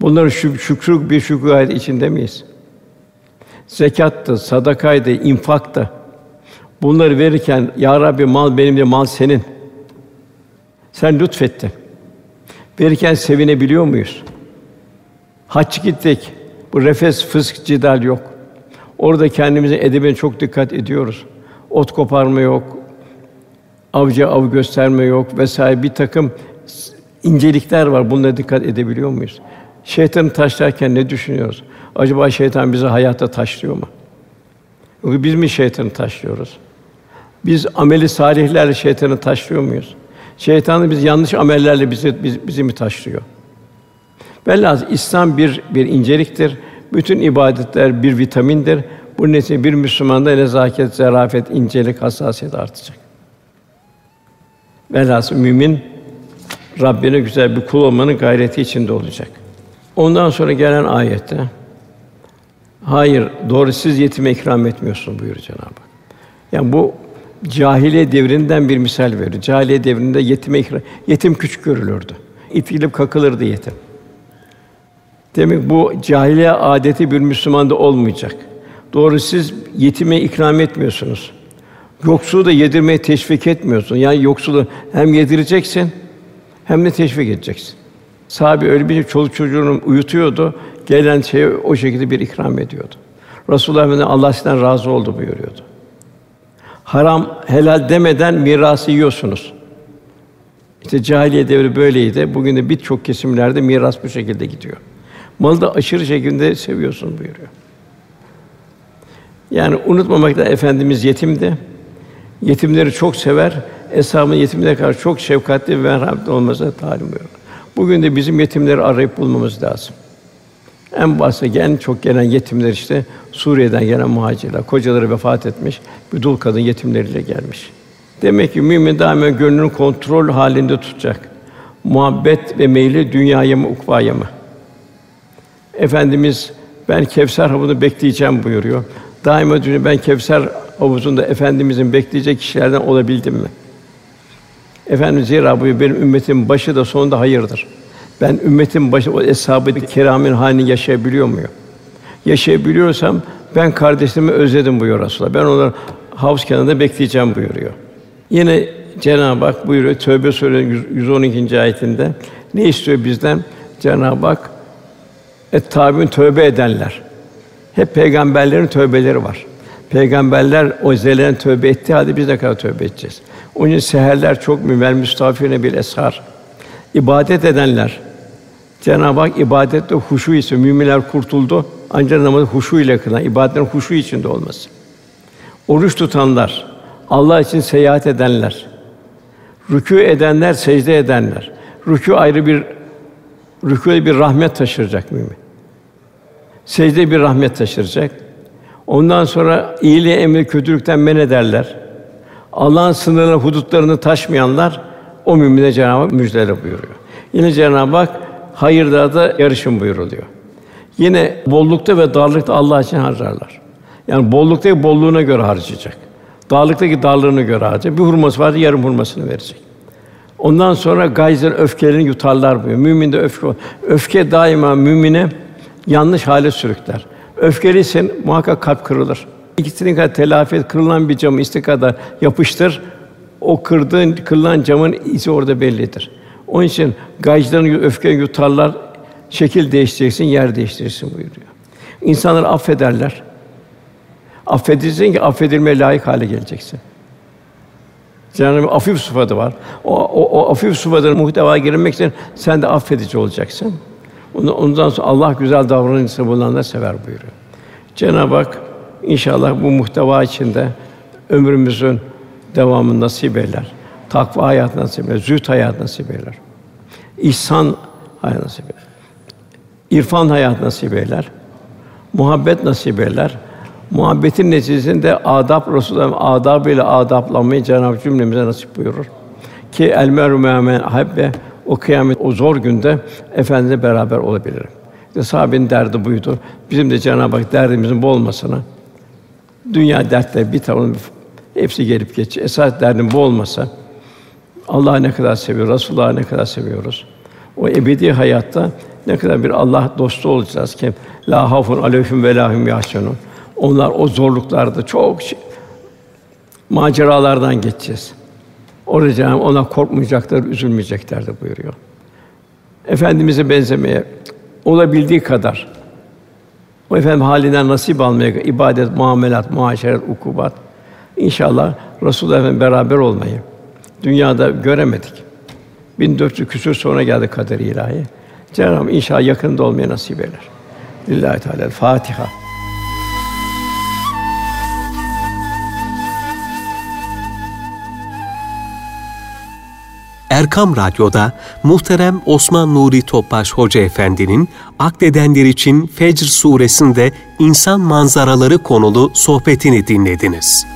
Bunların şük şükrü bir şükür gayet içinde miyiz? Zekattı, sadakaydı, infaktı. Bunları verirken ya Rabbi mal benim de mal senin. Sen lütfettin. Verirken sevinebiliyor muyuz? Hac gittik. Bu refes, fısk, cidal yok. Orada kendimize edebine çok dikkat ediyoruz. Ot koparma yok, avcı av gösterme yok vesaire bir takım incelikler var. Bunlara dikkat edebiliyor muyuz? Şeytanı taşlarken ne düşünüyoruz? Acaba şeytan bizi hayatta taşlıyor mu? Yoksa biz mi şeytanı taşlıyoruz? Biz ameli salihlerle şeytanı taşlıyor muyuz? Şeytanı biz yanlış amellerle bizi bizi, bizi mi taşlıyor? Velhâsıl İslam bir bir inceliktir. Bütün ibadetler bir vitamindir. Bu neticede bir Müslümanda nezaket, zarafet, incelik, hassasiyet artacak. Velhâsıl mümin Rabbine güzel bir kul olmanın gayreti içinde olacak. Ondan sonra gelen ayette Hayır, doğru siz yetime ikram etmiyorsun buyuruyor Cenab-ı Hak. Yani bu cahiliye devrinden bir misal veriyor. Cahiliye devrinde yetime ikram, yetim küçük görülürdü. İtilip kakılırdı yetim. Demek bu cahiliye adeti bir Müslümanda olmayacak. Doğru siz yetime ikram etmiyorsunuz. Yoksulu da yedirmeye teşvik etmiyorsun. Yani yoksulu hem yedireceksin hem de teşvik edeceksin. Sahabe öyle bir çoluk çocuğunu uyutuyordu. Gelen şeye o şekilde bir ikram ediyordu. Resulullah Efendimiz Allah sizden razı oldu buyuruyordu. Haram helal demeden mirası yiyorsunuz. İşte cahiliye devri böyleydi. Bugün de birçok kesimlerde miras bu şekilde gidiyor. Malı da aşırı şekilde seviyorsun buyuruyor. Yani unutmamak da efendimiz yetimdi. Yetimleri çok sever. Eshabın yetimlere karşı çok şefkatli ve merhametli olmasına talim buyuruyor. Bugün de bizim yetimleri arayıp bulmamız lazım. En basit en çok gelen yetimler işte Suriye'den gelen muhacirler. Kocaları vefat etmiş, bir dul kadın yetimleriyle gelmiş. Demek ki mümin daima gönlünü kontrol halinde tutacak. Muhabbet ve meyli dünyaya mı ukvaya mı? Efendimiz ben Kevser havunu bekleyeceğim buyuruyor. Daima diyor ben Kevser havuzunda efendimizin bekleyecek kişilerden olabildim mi? Efendimiz zira buyuruyor benim ümmetim başı da sonu da hayırdır. Ben ümmetin başı o eshab-ı kiramın halini yaşayabiliyor muyum? Yaşayabiliyorsam ben kardeşlerimi özledim buyuruyor Resulullah. Ben onları havuz kenarında bekleyeceğim buyuruyor. Yine Cenab-ı Hak buyuruyor Tövbe Suresi 112. ayetinde ne istiyor bizden? Cenab-ı Hak et tabi'in tövbe edenler. Hep peygamberlerin tövbeleri var. Peygamberler o zelenen tövbe etti hadi biz de kadar tövbe edeceğiz. Onun için seherler çok müvel müstafirine bir eshar. İbadet edenler. Cenab-ı Hak ibadette huşu ise müminler kurtuldu. Ancak namazı huşu ile kılan, ibadetlerin huşu içinde olması. Oruç tutanlar, Allah için seyahat edenler, rükû edenler, secde edenler. Rükû ayrı bir rükûde bir rahmet taşıracak mümin. Secde bir rahmet taşıracak. Ondan sonra iyiliğe emri kötülükten men ederler. Allah'ın sınırlarını, hudutlarını taşmayanlar o mümine Cenab-ı Hak müjdeler buyuruyor. Yine Cenab-ı Hak hayırda da yarışın buyuruluyor. Yine bollukta ve darlıkta Allah için harcarlar. Yani bolluktaki bolluğuna göre harcayacak. Darlıktaki darlığına göre harcayacak. Bir hurması varsa yarım hurmasını verecek. Ondan sonra gayzler öfkelerini yutarlar buyuruyor. Mümin de öfke Öfke daima mümine yanlış hale sürükler. Öfkeliysen muhakkak kalp kırılır. İkisinin kadar telafi et, kırılan bir camı istikadar yapıştır. O kırdığın, kırılan camın izi orada bellidir. Onun için gaycıların öfke yutarlar, şekil değiştireceksin, yer değiştirirsin buyuruyor. İnsanları affederler. Affedilsin ki affedilmeye layık hale geleceksin. Cenab-ı afif sıfatı var. O, o, o afif sıfatının muhtevaya girilmek için sen de affedici olacaksın. Ondan sonra Allah güzel davranırsa bulunanlar sever buyuruyor. Cenab-ı Hak inşallah bu muhteva içinde ömrümüzün devamını nasip eyler. Takva hayat nasip eyler, zühd hayat nasip eyler. İhsan hayat nasip eyler. İrfan hayat nasip eyler. Muhabbet nasip eyler. Muhabbetin neticesinde adab Resulullah'ın adabıyla adaplanmayı Cenab-ı cümlemize nasip buyurur. Ki el meru me'men habbe o kıyamet o zor günde efendimizle beraber olabilirim. İşte sahabenin derdi buydu. Bizim de Cenab-ı Hak derdimizin bu olmasına dünya dertleri bir tavrın hepsi gelip geçiyor. Esas derdim bu olmasa Allah'ı ne kadar seviyoruz, Resulullah'ı ne kadar seviyoruz. O ebedi hayatta ne kadar bir Allah dostu olacağız ki la hafun aleyhim ve lahum yahşenun. Onlar o zorluklarda çok şey, maceralardan geçeceğiz. Orada ona korkmayacaklar, üzülmeyecekler de buyuruyor. Efendimize benzemeye olabildiği kadar o efendim halinden nasip almaya ibadet, muamelat, muaşeret, ukubat inşallah Resulullah beraber olmayı dünyada göremedik. 1400 küsur sonra geldi kader ilahi. Cenab-ı inşallah yakında olmaya nasip eder. Lillahi Teala Fatiha. Erkam Radyo'da muhterem Osman Nuri Topbaş Hoca Efendi'nin akledenler için Fecr suresinde insan manzaraları konulu sohbetini dinlediniz.